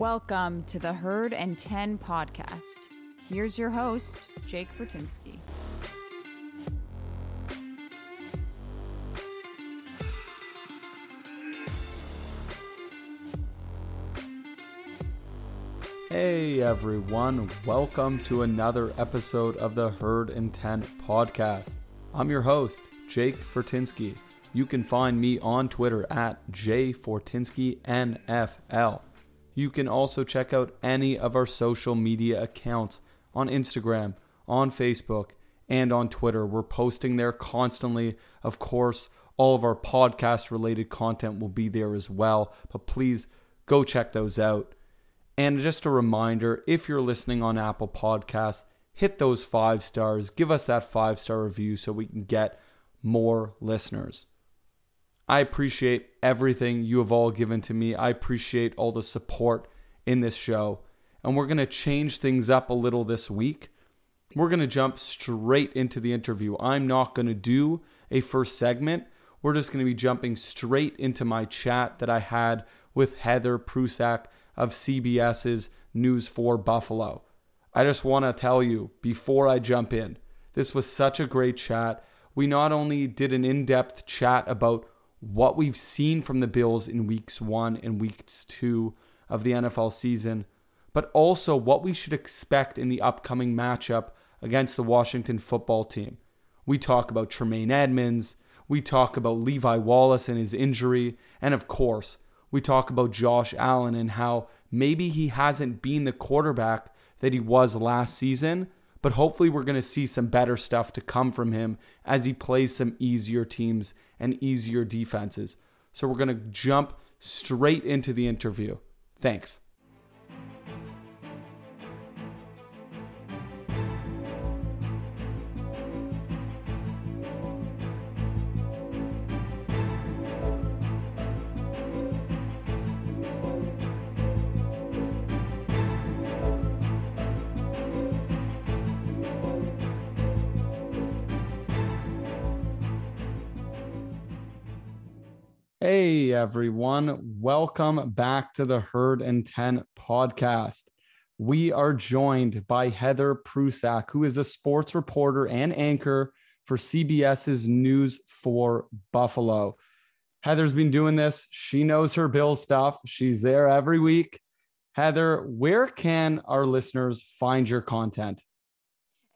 Welcome to the Herd and 10 podcast. Here's your host, Jake Fortinsky. Hey everyone, welcome to another episode of the Herd and 10 podcast. I'm your host, Jake Fortinsky. You can find me on Twitter at jfortinskynfl. You can also check out any of our social media accounts on Instagram, on Facebook, and on Twitter. We're posting there constantly. Of course, all of our podcast related content will be there as well, but please go check those out. And just a reminder if you're listening on Apple Podcasts, hit those five stars, give us that five star review so we can get more listeners. I appreciate everything you have all given to me. I appreciate all the support in this show. And we're going to change things up a little this week. We're going to jump straight into the interview. I'm not going to do a first segment. We're just going to be jumping straight into my chat that I had with Heather Prusak of CBS's News 4 Buffalo. I just want to tell you before I jump in, this was such a great chat. We not only did an in depth chat about what we've seen from the Bills in weeks one and weeks two of the NFL season, but also what we should expect in the upcoming matchup against the Washington football team. We talk about Tremaine Edmunds, we talk about Levi Wallace and his injury, and of course, we talk about Josh Allen and how maybe he hasn't been the quarterback that he was last season, but hopefully we're going to see some better stuff to come from him as he plays some easier teams and easier defenses. So we're going to jump straight into the interview. Thanks. Hey everyone, welcome back to the Herd and 10 podcast. We are joined by Heather Prusak, who is a sports reporter and anchor for CBS's News 4 Buffalo. Heather's been doing this. She knows her bill stuff. She's there every week. Heather, where can our listeners find your content?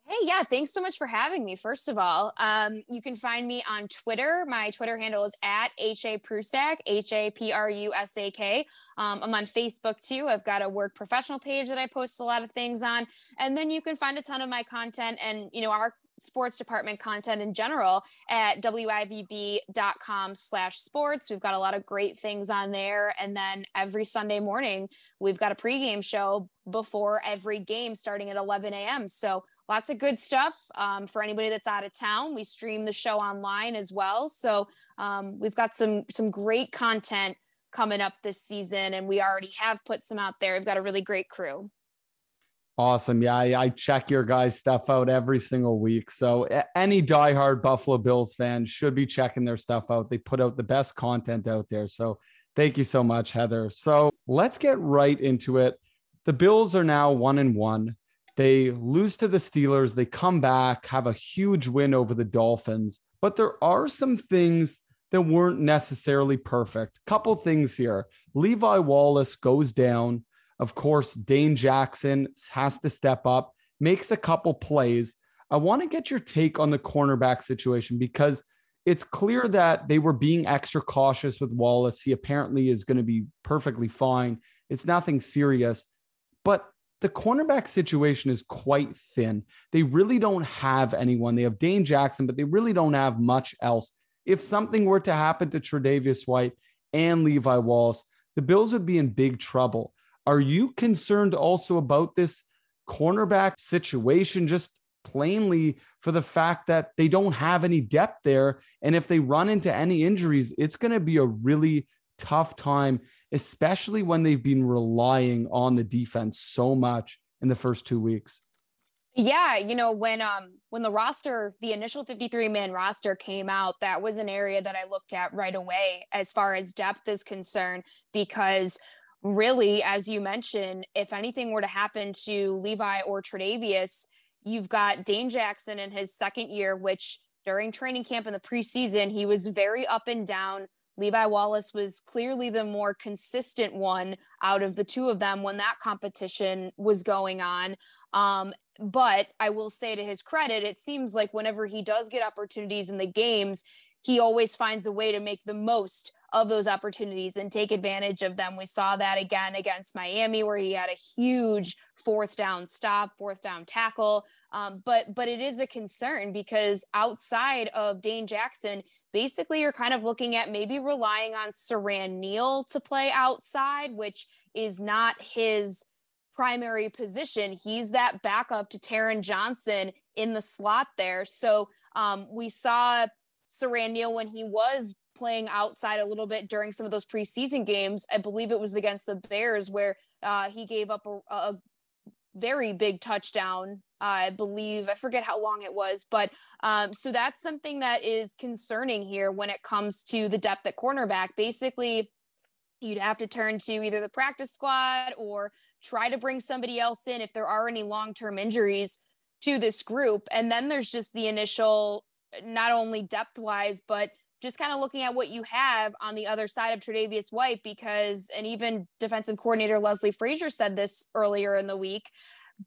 Hey, yeah, thanks so much for having me. First of all, um, you can find me on Twitter. My Twitter handle is at HA Prusak, H A P R U S A K. Um, I'm on Facebook too. I've got a work professional page that I post a lot of things on. And then you can find a ton of my content and, you know, our sports department content in general at wivb.com slash sports we've got a lot of great things on there and then every sunday morning we've got a pregame show before every game starting at 11 a.m so lots of good stuff um, for anybody that's out of town. We stream the show online as well, so um, we've got some some great content coming up this season, and we already have put some out there. We've got a really great crew. Awesome. Yeah, I, I check your guys' stuff out every single week. So any diehard Buffalo Bills fan should be checking their stuff out. They put out the best content out there. So thank you so much, Heather. So let's get right into it. The Bills are now one and one. They lose to the Steelers. They come back, have a huge win over the Dolphins. But there are some things that weren't necessarily perfect. Couple things here. Levi Wallace goes down. Of course, Dane Jackson has to step up, makes a couple plays. I want to get your take on the cornerback situation because it's clear that they were being extra cautious with Wallace. He apparently is going to be perfectly fine. It's nothing serious. But the cornerback situation is quite thin. They really don't have anyone. They have Dane Jackson, but they really don't have much else. If something were to happen to Tre'Davious White and Levi Wallace, the Bills would be in big trouble. Are you concerned also about this cornerback situation, just plainly for the fact that they don't have any depth there? And if they run into any injuries, it's going to be a really tough time, especially when they've been relying on the defense so much in the first two weeks. Yeah, you know, when um when the roster, the initial 53 man roster came out, that was an area that I looked at right away as far as depth is concerned because really, as you mentioned, if anything were to happen to Levi or Tre'Davious, you've got Dane Jackson in his second year, which during training camp in the preseason, he was very up and down. Levi Wallace was clearly the more consistent one out of the two of them when that competition was going on. Um, but I will say to his credit, it seems like whenever he does get opportunities in the games, he always finds a way to make the most of those opportunities and take advantage of them. We saw that again against Miami, where he had a huge fourth down stop, fourth down tackle. Um, but but it is a concern because outside of Dane Jackson, basically you're kind of looking at maybe relying on Siran Neal to play outside, which is not his primary position. He's that backup to Taron Johnson in the slot there. So um, we saw Siran Neal when he was playing outside a little bit during some of those preseason games. I believe it was against the Bears where uh, he gave up a, a very big touchdown. I believe I forget how long it was, but um, so that's something that is concerning here when it comes to the depth at cornerback. Basically, you'd have to turn to either the practice squad or try to bring somebody else in if there are any long-term injuries to this group. And then there's just the initial, not only depth-wise, but just kind of looking at what you have on the other side of Tre'Davious White, because, and even defensive coordinator Leslie Frazier said this earlier in the week,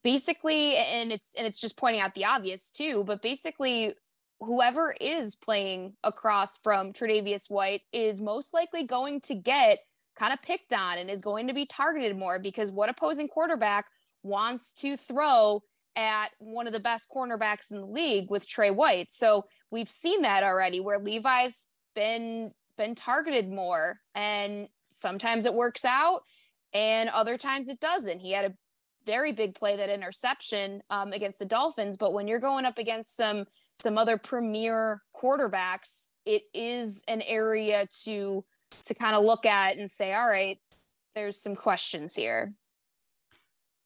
basically, and it's, and it's just pointing out the obvious too, but basically whoever is playing across from Tre'Davious White is most likely going to get kind of picked on and is going to be targeted more because what opposing quarterback wants to throw at one of the best cornerbacks in the league with Trey White. So we've seen that already where Levi's been been targeted more and sometimes it works out and other times it doesn't. He had a very big play that interception um, against the Dolphins, but when you're going up against some some other premier quarterbacks, it is an area to to kind of look at and say, all right, there's some questions here.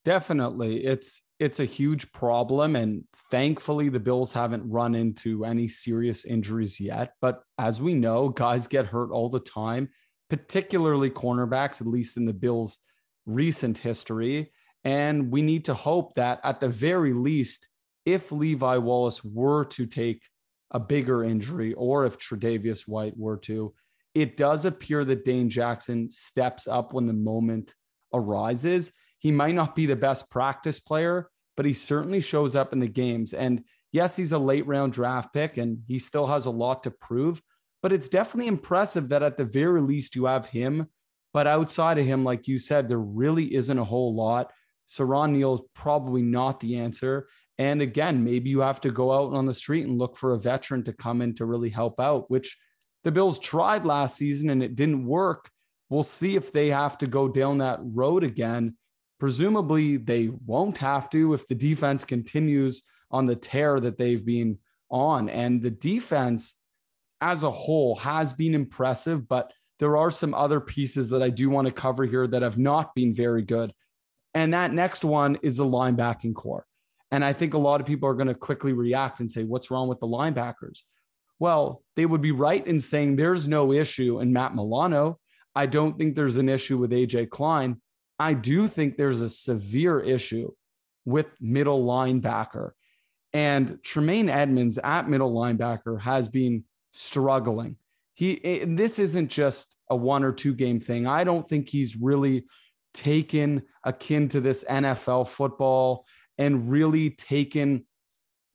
Definitely. It's it's a huge problem and thankfully the Bills haven't run into any serious injuries yet, but as we know, guys get hurt all the time, particularly cornerbacks at least in the Bills recent history, and we need to hope that at the very least if Levi Wallace were to take a bigger injury or if Tre'Davious White were to, it does appear that Dane Jackson steps up when the moment arises. He might not be the best practice player, but he certainly shows up in the games. And yes, he's a late round draft pick and he still has a lot to prove, but it's definitely impressive that at the very least you have him. But outside of him, like you said, there really isn't a whole lot. Siran Neal is probably not the answer. And again, maybe you have to go out on the street and look for a veteran to come in to really help out, which the Bills tried last season and it didn't work. We'll see if they have to go down that road again. Presumably, they won't have to if the defense continues on the tear that they've been on. And the defense as a whole has been impressive, but there are some other pieces that I do want to cover here that have not been very good. And that next one is the linebacking corps. And I think a lot of people are going to quickly react and say, what's wrong with the linebackers? Well, they would be right in saying there's no issue in Matt Milano. I don't think there's an issue with AJ Klein. I do think there's a severe issue with middle linebacker. And Tremaine Edmunds at middle linebacker has been struggling. He this isn't just a one or two game thing. I don't think he's really taken akin to this NFL football and really taken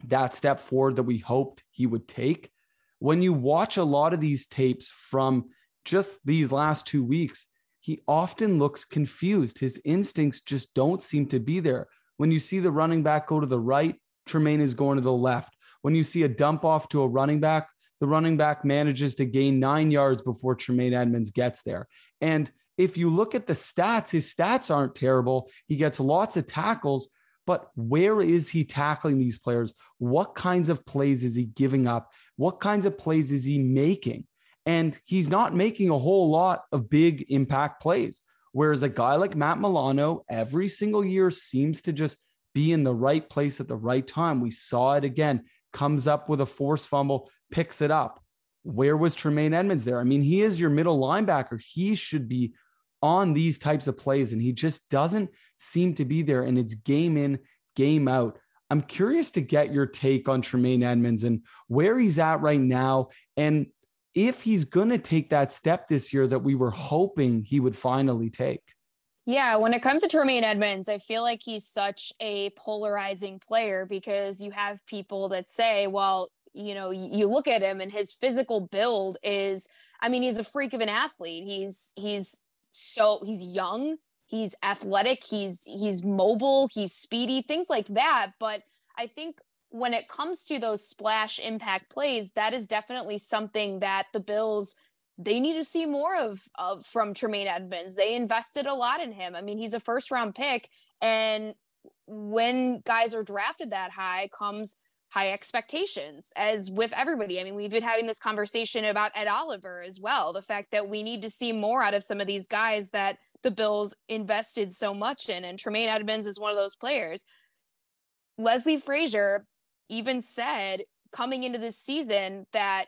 that step forward that we hoped he would take when you watch a lot of these tapes from just these last two weeks, he often looks confused. His instincts just don't seem to be there. When you see the running back go to the right, Tremaine is going to the left. When you see a dump off to a running back, the running back manages to gain nine yards before Tremaine Edmunds gets there. And if you look at the stats, his stats aren't terrible. He gets lots of tackles, but where is he tackling these players? What kinds of plays is he giving up? What kinds of plays is he making? And he's not making a whole lot of big impact plays. Whereas a guy like Matt Milano, every single year seems to just be in the right place at the right time. We saw it again, comes up with a force fumble, picks it up. Where was Tremaine Edmunds there? I mean, he is your middle linebacker. He should be on these types of plays, and he just doesn't seem to be there. And it's game in, game out. I'm curious to get your take on Tremaine Edmunds and where he's at right now. And if he's going to take that step this year that we were hoping he would finally take. Yeah, when it comes to Tremaine Edmunds, I feel like he's such a polarizing player because you have people that say, well, you know, you look at him and his physical build is, I mean, he's a freak of an athlete. He's, he's so, he's young, he's athletic, he's, he's mobile, he's speedy, things like that. But I think when it comes to those splash impact plays, that is definitely something that the Bills they need to see more of, of from Tremaine Edmunds. They invested a lot in him. I mean, he's a first round pick, and when guys are drafted that high comes high expectations as with everybody. I mean, we've been having this conversation about Ed Oliver as well. The fact that we need to see more out of some of these guys that the Bills invested so much in. And Tremaine Edmunds is one of those players. Leslie Frazier even said coming into this season that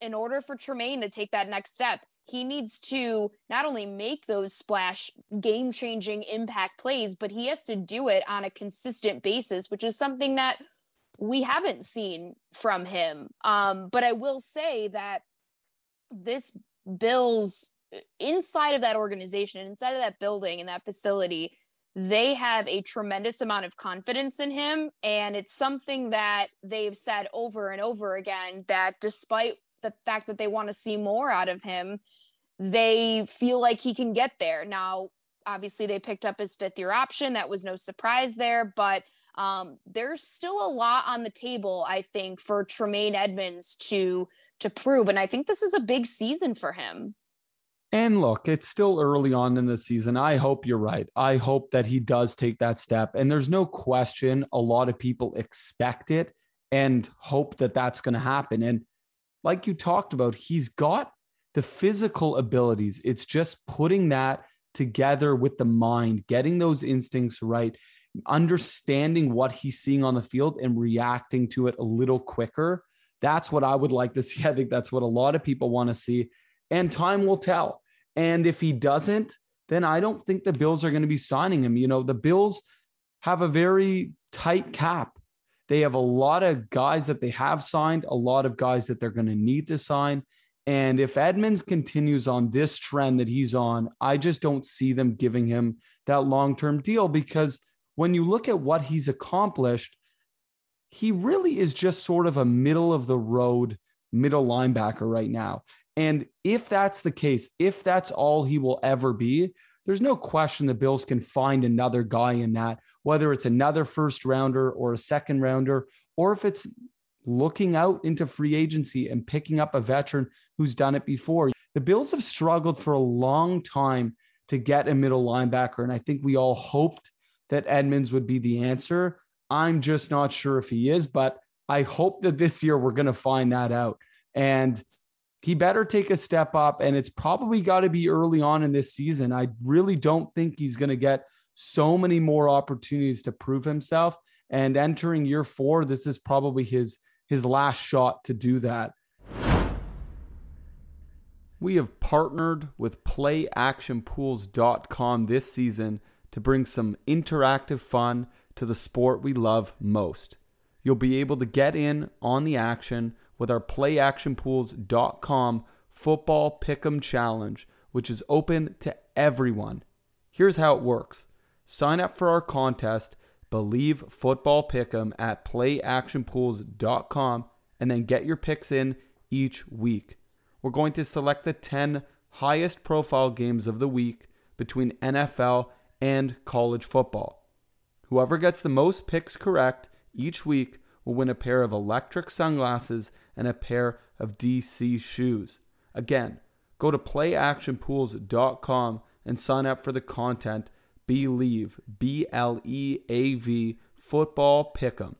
in order for Tremaine to take that next step, he needs to not only make those splash game changing impact plays, but he has to do it on a consistent basis, which is something that we haven't seen from him. Um, but I will say that this Bills inside of that organization, and inside of that building and that facility, they have a tremendous amount of confidence in him. And it's something that they've said over and over again that despite the fact that they want to see more out of him, they feel like he can get there. Now, obviously, they picked up his fifth year option. That was no surprise there, but um, there's still a lot on the table, I think, for Tremaine Edmunds to to prove. And I think this is a big season for him. And look, it's still early on in the season. I hope you're right. I hope that he does take that step. And there's no question a lot of people expect it and hope that that's going to happen. And like you talked about, he's got the physical abilities. It's just putting that together with the mind, getting those instincts right, understanding what he's seeing on the field and reacting to it a little quicker. That's what I would like to see. I think that's what a lot of people want to see. And time will tell. And if he doesn't, then I don't think the Bills are going to be signing him. You know, the Bills have a very tight cap. They have a lot of guys that they have signed, a lot of guys that they're going to need to sign. And if Edmunds continues on this trend that he's on, I just don't see them giving him that long term deal because when you look at what he's accomplished, he really is just sort of a middle of the road middle linebacker right now. And if that's the case, if that's all he will ever be, there's no question the Bills can find another guy in that, whether it's another first rounder or a second rounder, or if it's looking out into free agency and picking up a veteran who's done it before. The Bills have struggled for a long time to get a middle linebacker. And I think we all hoped that Edmunds would be the answer. I'm just not sure if he is, but I hope that this year we're going to find that out. And he better take a step up. And it's probably got to be early on in this season. I really don't think he's going to get so many more opportunities to prove himself. And entering year four, this is probably his his last shot to do that. We have partnered with playactionpools.com this season to bring some interactive fun to the sport we love most. You'll be able to get in on the action with our playactionpools.com football pick'em challenge, which is open to everyone. Here's how it works. Sign up for our contest, Bleav Football Pick'em at playactionpools.com and then get your picks in each week. We're going to select the 10 highest profile games of the week between NFL and college football. Whoever gets the most picks correct each week will win a pair of electric sunglasses and a pair of DC shoes. Again, go to playactionpools.com and sign up for the content Bleav, B L E A V, football pick'em.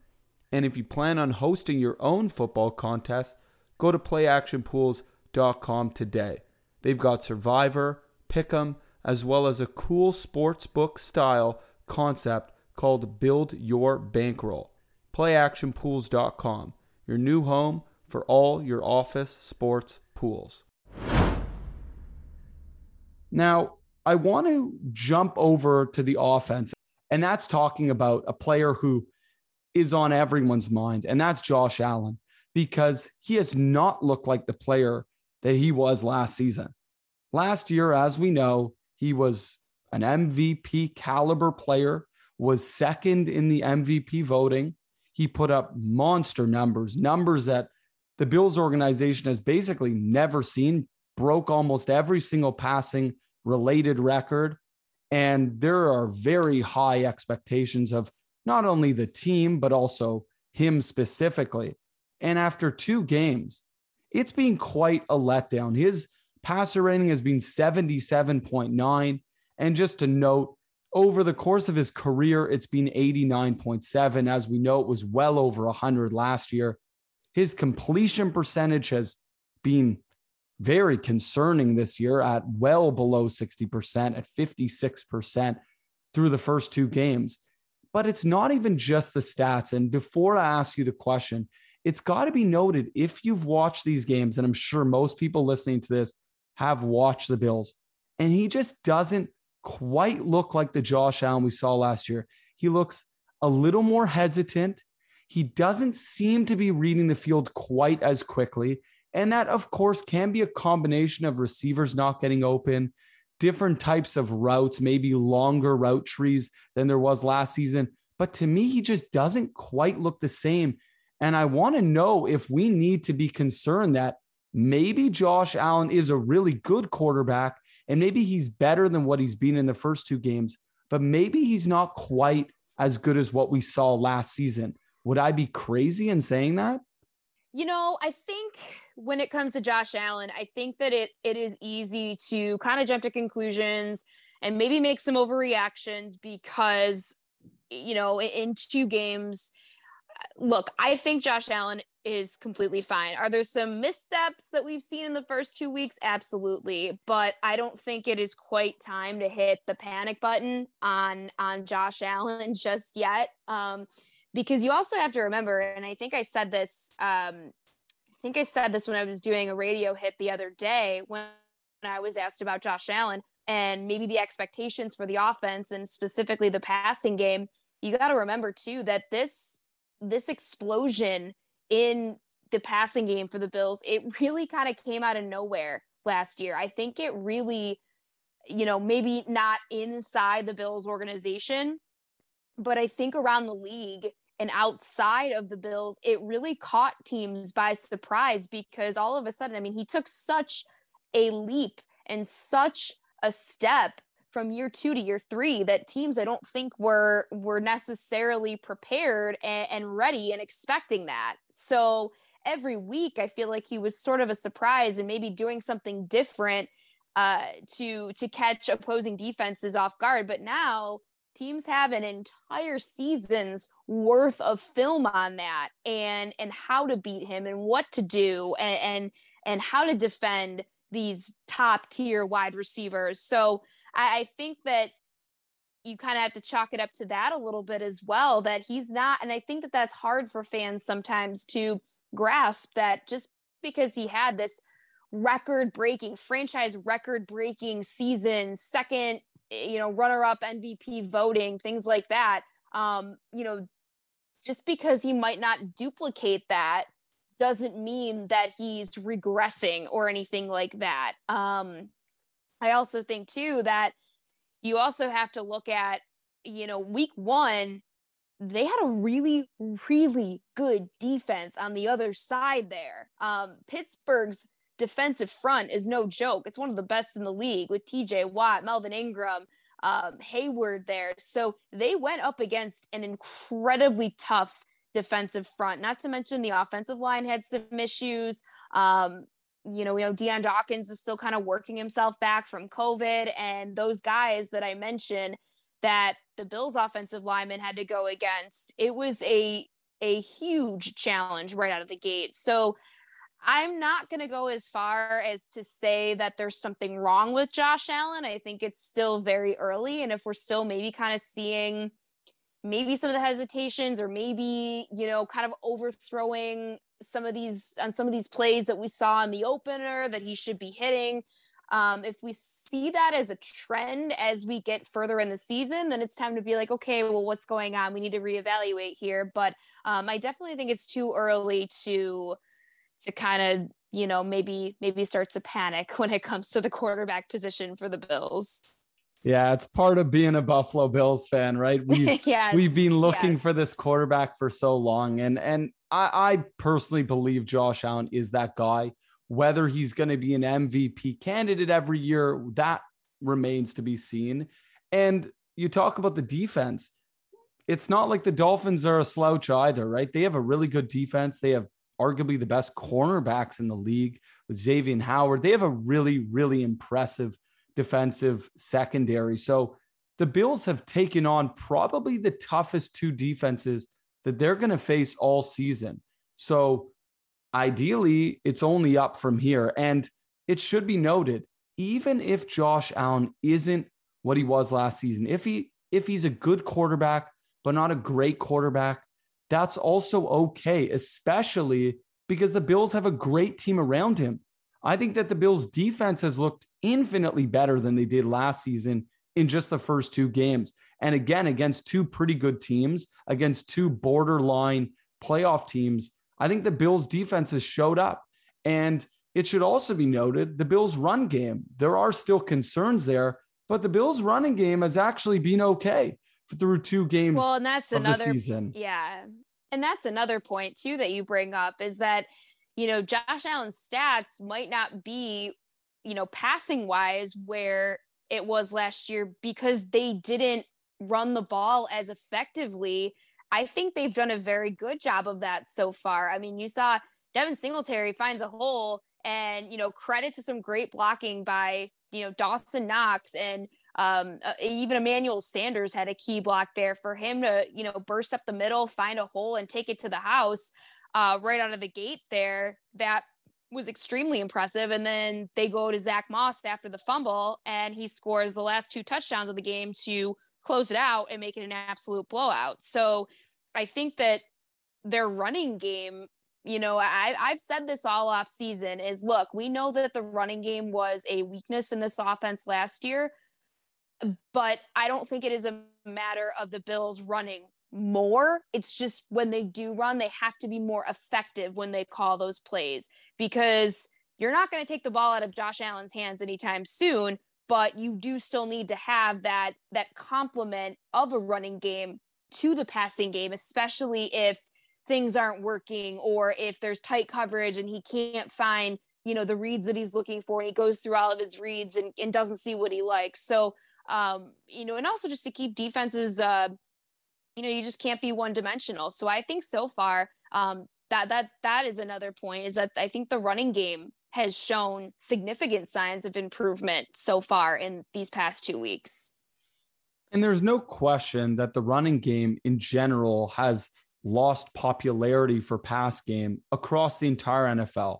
And if you plan on hosting your own football contest, go to playactionpools.com today. They've got Survivor, Pick'em, as well as a cool sports book style concept called Build Your Bankroll. Playactionpools.com, your new home for all your office sports pools. Now, I want to jump over to the offense, and that's talking about a player who is on everyone's mind, and that's Josh Allen, because he has not looked like the player that he was last season. Last year, as we know, he was an MVP caliber player, was second in the MVP voting. He put up monster numbers, numbers that the Bills organization has basically never seen, broke almost every single passing related record. And there are very high expectations of not only the team, but also him specifically. And after two games, it's been quite a letdown. His passer rating has been 77.9. And just to note, over the course of his career, it's been 89.7. As we know, it was well over 100 last year. His completion percentage has been very concerning this year at well below 60%, at 56% through the first two games. But it's not even just the stats. And before I ask you the question, it's got to be noted if you've watched these games, and I'm sure most people listening to this have watched the Bills, and he just doesn't quite look like the Josh Allen we saw last year. He looks a little more hesitant. He doesn't seem to be reading the field quite as quickly. And that, of course, can be a combination of receivers not getting open, different types of routes, maybe longer route trees than there was last season. But to me, he just doesn't quite look the same. And I want to know if we need to be concerned that maybe Josh Allen is a really good quarterback and maybe he's better than what he's been in the first two games, but maybe he's not quite as good as what we saw last season. Would I be crazy in saying that? You know, I think when it comes to Josh Allen, I think that it it is easy to kind of jump to conclusions and maybe make some overreactions because you know, in two games, look, I think Josh Allen is completely fine. Are there some missteps that we've seen in the first two weeks? Absolutely, but I don't think it is quite time to hit the panic button on on Josh Allen just yet. Um, because you also have to remember, and I think I said this. Um, I think I said this when I was doing a radio hit the other day when I was asked about Josh Allen and maybe the expectations for the offense and specifically the passing game. You got to remember too that this this explosion in the passing game for the Bills, it really kind of came out of nowhere last year. I think it really, you know, maybe not inside the Bills organization, but I think around the league and outside of the Bills, it really caught teams by surprise because all of a sudden, I mean, he took such a leap and such a step from year two to year three that teams I don't think were were necessarily prepared and, and ready and expecting that. So every week I feel like he was sort of a surprise and maybe doing something different uh, to to catch opposing defenses off guard. But now teams have an entire season's worth of film on that and and how to beat him and what to do and and, and how to defend these top tier wide receivers. So I, I think that you kind of have to chalk it up to that a little bit as well that he's not and i think that that's hard for fans sometimes to grasp that just because he had this record breaking franchise record breaking season second you know runner up mvp voting things like that um you know just because he might not duplicate that doesn't mean that he's regressing or anything like that um I also think too that you also have to look at, you know, week one, they had a really, really good defense on the other side there. Um, Pittsburgh's defensive front is no joke. It's one of the best in the league with TJ Watt, Melvin Ingram, um, Heyward there. So they went up against an incredibly tough defensive front, not to mention the offensive line had some issues. Um, you know, you know, Dion Dawkins is still kind of working himself back from COVID. And those guys that I mentioned that the Bills offensive lineman had to go against, it was a a huge challenge right out of the gate. So I'm not going to go as far as to say that there's something wrong with Josh Allen. I think it's still very early. And if we're still maybe kind of seeing maybe some of the hesitations or maybe, you know, kind of overthrowing some of these on some of these plays that we saw in the opener that he should be hitting. Um, if we see that as a trend as we get further in the season, then it's time to be like, okay, well, what's going on? We need to reevaluate here. But um, I definitely think it's too early to to kind of you know maybe maybe start to panic when it comes to the quarterback position for the Bills. Yeah, it's part of being a Buffalo Bills fan, right? We've, yes, we've been looking yes. for this quarterback for so long. And and I, I personally believe Josh Allen is that guy. Whether he's going to be an MVP candidate every year, that remains to be seen. And you talk about the defense. It's not like the Dolphins are a slouch either, right? They have a really good defense. They have arguably the best cornerbacks in the league with Xavier Howard. They have a really, really impressive defensive secondary. So the Bills have taken on probably the toughest two defenses that they're going to face all season. So ideally, it's only up from here. And it should be noted, even if Josh Allen isn't what he was last season, if he if he's a good quarterback, but not a great quarterback, that's also okay, especially because the Bills have a great team around him. I think that the Bills defense has looked infinitely better than they did last season in just the first two games. And again, against two pretty good teams, against two borderline playoff teams, I think the Bills defense has showed up. And it should also be noted the Bills run game, there are still concerns there, but the Bills running game has actually been okay through two games. Well, and that's another season. Yeah. And that's another point too that you bring up is that you know, Josh Allen's stats might not be, you know, passing wise where it was last year because they didn't run the ball as effectively. I think they've done a very good job of that so far. I mean, you saw Devin Singletary finds a hole and, you know, credit to some great blocking by, you know, Dawson Knox and um, uh, even Emmanuel Sanders had a key block there for him to, you know, burst up the middle, find a hole and take it to the house uh, right out of the gate there that was extremely impressive. And then they go to Zach Moss after the fumble, and he scores the last two touchdowns of the game to close it out and make it an absolute blowout. So I think that their running game, you know, I, I've said this all off season is look, we know that the running game was a weakness in this offense last year, but I don't think it is a matter of the Bills running more. It's just when they do run, they have to be more effective when they call those plays because you're not going to take the ball out of Josh Allen's hands anytime soon, but you do still need to have that that complement of a running game to the passing game, especially if things aren't working or if there's tight coverage and he can't find, you know, the reads that he's looking for and he goes through all of his reads and, and doesn't see what he likes. So um, you know, and also just to keep defenses uh you know you just can't be one dimensional so i think so far um, that that that is another point is that i think the running game has shown significant signs of improvement so far in these past two weeks and there's no question that the running game in general has lost popularity for pass game across the entire NFL.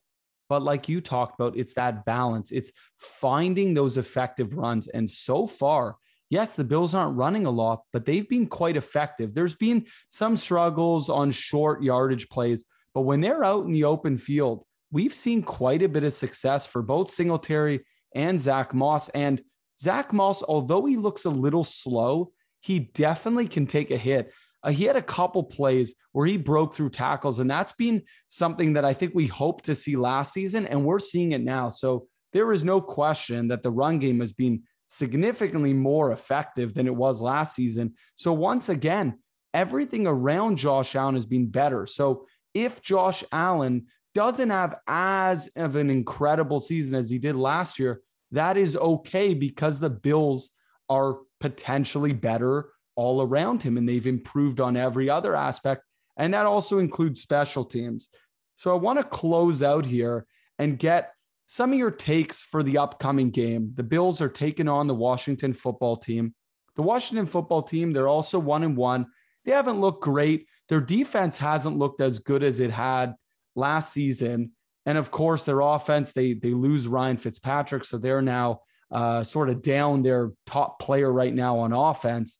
But like you talked about, it's that balance. It's finding those effective runs. And so far, yes, the Bills aren't running a lot, but they've been quite effective. There's been some struggles on short yardage plays, but when they're out in the open field, we've seen quite a bit of success for both Singletary and Zach Moss. And Zach Moss, although he looks a little slow, he definitely can take a hit. Uh, he had a couple plays where he broke through tackles, and that's been something that I think we hoped to see last season, and we're seeing it now. So there is no question that the run game has been significantly more effective than it was last season. So once again, everything around Josh Allen has been better. So if Josh Allen doesn't have as of an incredible season as he did last year, that is okay because the Bills are potentially better all around him and they've improved on every other aspect. And that also includes special teams. So I want to close out here and get some of your takes for the upcoming game. The Bills are taking on the Washington football team. The Washington football team, they're also one and one. They haven't looked great. Their defense hasn't looked as good as it had last season. And of course, their offense, they they lose Ryan Fitzpatrick. So they're now uh, sort of down their top player right now on offense.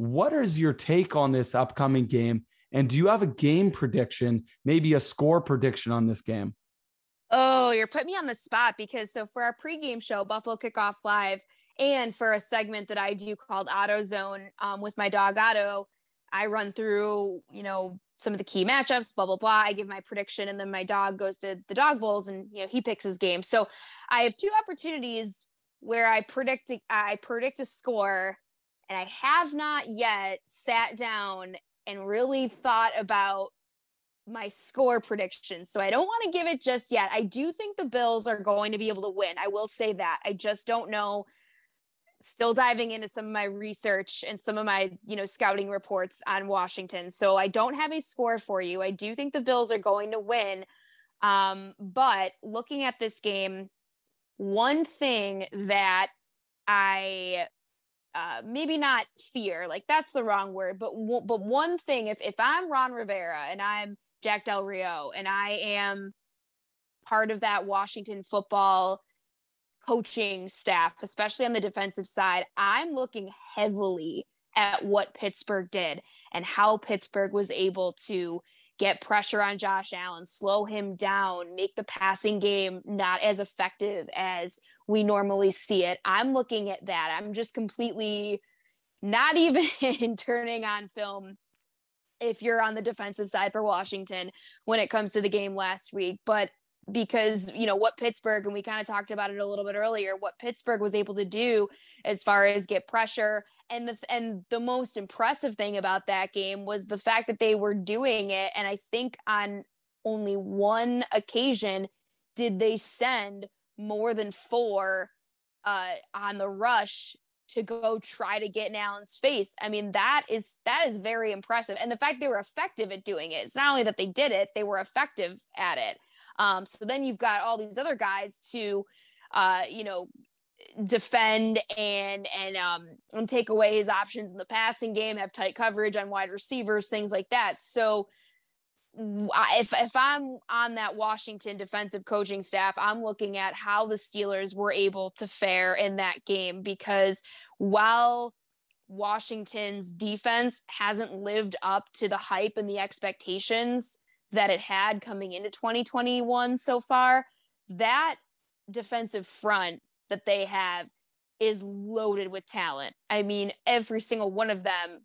What is your take on this upcoming game? And do you have a game prediction, maybe a score prediction on this game? Oh, you're putting me on the spot because so for our pregame show, Buffalo Kickoff Live, and for a segment that I do called Auto Zone um, with my dog Otto, I run through, you know, some of the key matchups, blah, blah, blah. I give my prediction and then my dog goes to the dog bowls and, you know, he picks his game. So I have two opportunities where I predict, I predict a score and I have not yet sat down and really thought about my score predictions. So I don't want to give it just yet. I do think the Bills are going to be able to win. I will say that. I just don't know still diving into some of my research and some of my you know scouting reports on washington so i don't have a score for you i do think the bills are going to win um, but looking at this game one thing that i uh, maybe not fear like that's the wrong word but but one thing if, if i'm ron rivera and i'm jack del rio and i am part of that washington football coaching staff, especially on the defensive side, I'm looking heavily at what Pittsburgh did and how Pittsburgh was able to get pressure on Josh Allen, slow him down, make the passing game not as effective as we normally see it. I'm looking at that. I'm just completely not even turning on film if you're on the defensive side for Washington when it comes to the game last week. But because you know what Pittsburgh and we kind of talked about it a little bit earlier what Pittsburgh was able to do as far as get pressure and the and the most impressive thing about that game was the fact that they were doing it and I think on only one occasion did they send more than four uh, on the rush to go try to get in Allen's face. I mean, that is that is very impressive. And the fact they were effective at doing it. It's not only that they did it, they were effective at it. Um, so then you've got all these other guys to, uh, you know, defend and and um and take away his options in the passing game, have tight coverage on wide receivers, things like that. So if if I'm on that Washington defensive coaching staff, I'm looking at how the Steelers were able to fare in that game because while Washington's defense hasn't lived up to the hype and the expectations that it had coming into 2021 so far, that defensive front that they have is loaded with talent. I mean, every single one of them,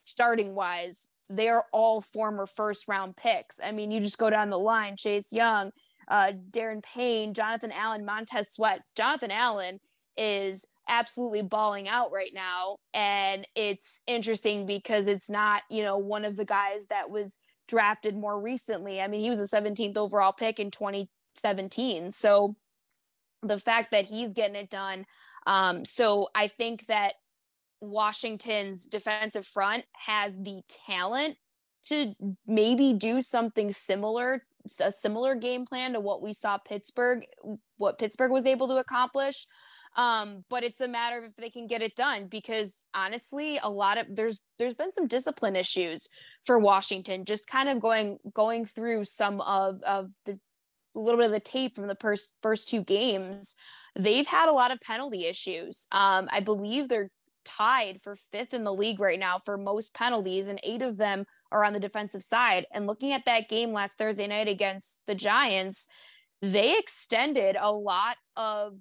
starting wise, they're all former first round picks. I mean, you just go down the line Chase Young, uh, Daron Payne, Jonathan Allen, Montez Sweat. Jonathan Allen is absolutely balling out right now. And it's interesting because it's not, you know, one of the guys that was drafted more recently. I mean, he was a 17th overall pick in 2017. So the fact that he's getting it done. Um, so I think that Washington's defensive front has the talent to maybe do something similar, a similar game plan to what we saw Pittsburgh, what Pittsburgh was able to accomplish. Um, but it's a matter of if they can get it done because honestly, a lot of there's there's been some discipline issues for Washington, just kind of going going through some of of the a little bit of the tape from the first first two games. They've had a lot of penalty issues. Um, I believe they're tied for fifth in the league right now for most penalties, and eight of them are on the defensive side. And looking at that game last Thursday night against the Giants, they extended a lot of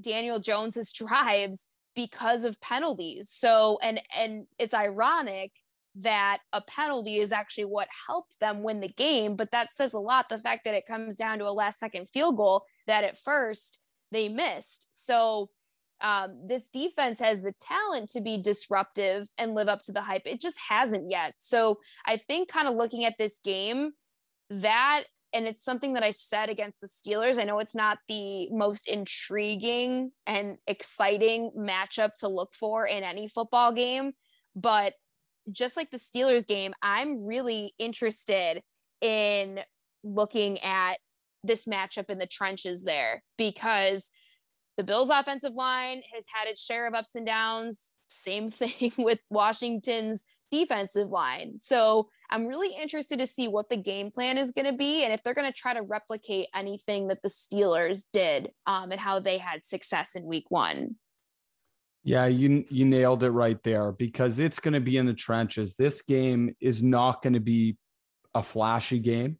Daniel Jones's drives because of penalties. So and and it's ironic that a penalty is actually what helped them win the game, but that says a lot the fact that it comes down to a last second field goal that at first they missed. So um, this defense has the talent to be disruptive and live up to the hype. It just hasn't yet. So I think kind of looking at this game, that and it's something that I said against the Steelers. I know it's not the most intriguing and exciting matchup to look for in any football game, but just like the Steelers game, I'm really interested in looking at this matchup in the trenches there because the Bills offensive line has had its share of ups and downs. Same thing with Washington's defensive line. So I'm really interested to see what the game plan is going to be and if they're going to try to replicate anything that the Steelers did um, and how they had success in week one. Yeah, you you nailed it right there because it's going to be in the trenches. This game is not going to be a flashy game.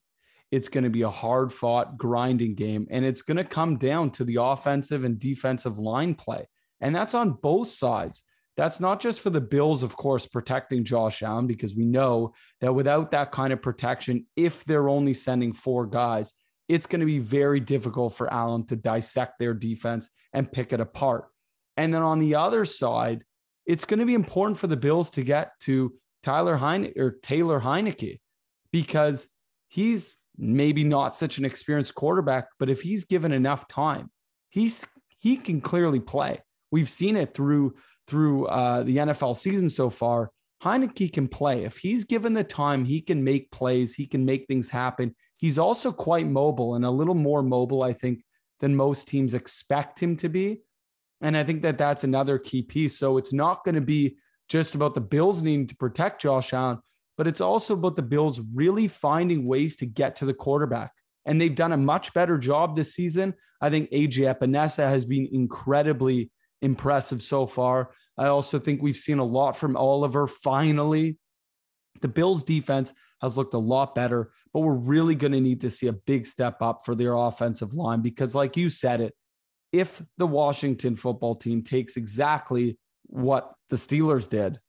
It's going to be a hard fought, grinding game, and it's going to come down to the offensive and defensive line play. And that's on both sides. That's not just for the Bills, of course, protecting Josh Allen, because we know that without that kind of protection, if they're only sending four guys, it's going to be very difficult for Allen to dissect their defense and pick it apart. And then on the other side, it's going to be important for the Bills to get to Tyler Heine or Taylor Heinicke because he's maybe not such an experienced quarterback, but if he's given enough time, he's he can clearly play. We've seen it through through uh, the NFL season so far. Heinicke can play. If he's given the time, he can make plays. He can make things happen. He's also quite mobile and a little more mobile, I think, than most teams expect him to be. And I think that that's another key piece. So it's not going to be just about the Bills needing to protect Josh Allen, but it's also about the Bills really finding ways to get to the quarterback. And they've done a much better job this season. I think AJ Epenesa has been incredibly impressive so far. I also think we've seen a lot from Oliver finally. The Bills defense has looked a lot better, but we're really going to need to see a big step up for their offensive line because, like you said it, if the Washington football team takes exactly what the Steelers did,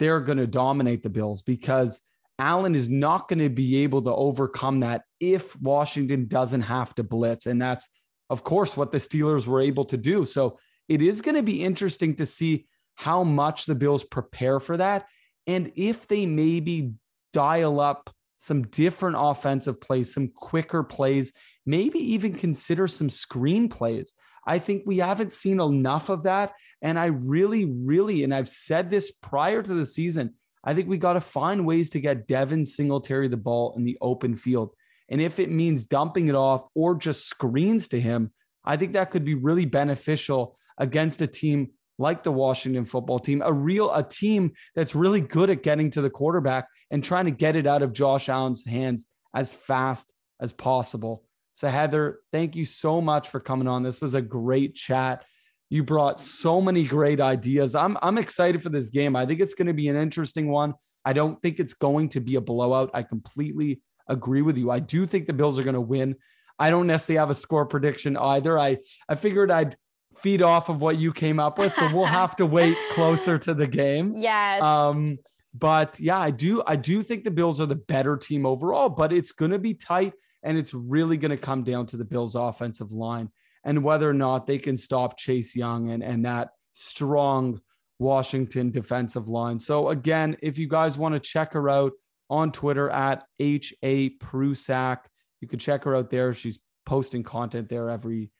they're going to dominate the Bills because Allen is not going to be able to overcome that if Washington doesn't have to blitz. And that's, of course, what the Steelers were able to do. So it is going to be interesting to see how much the Bills prepare for that. And if they maybe dial up some different offensive plays, some quicker plays, maybe even consider some screen plays. I think we haven't seen enough of that. And I really, really, and I've said this prior to the season, I think we got to find ways to get Devin Singletary the ball in the open field. And if it means dumping it off or just screens to him, I think that could be really beneficial against a team like the Washington football team, a real a team that's really good at getting to the quarterback and trying to get it out of Josh Allen's hands as fast as possible. So, Heather, thank you so much for coming on. This was a great chat. You brought so many great ideas. I'm, I'm excited for this game. I think it's going to be an interesting one. I don't think it's going to be a blowout. I completely agree with you. I do think the Bills are going to win. I don't necessarily have a score prediction either. I, I figured I'd feed off of what you came up with. So we'll have to wait closer to the game. Yes. Um, but yeah, I do I do think the Bills are the better team overall, but it's going to be tight. And it's really going to come down to the Bills' offensive line and whether or not they can stop Chase Young and, and that strong Washington defensive line. So, again, if you guys want to check her out on Twitter at H.A. Prusak, you can check her out there. She's posting content there every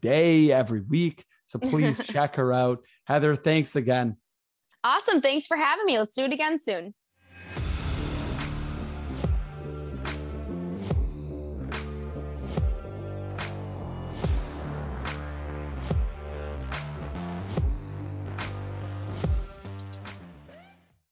day, every week. So please check her out. Heather, thanks again. Awesome. Thanks for having me. Let's do it again soon.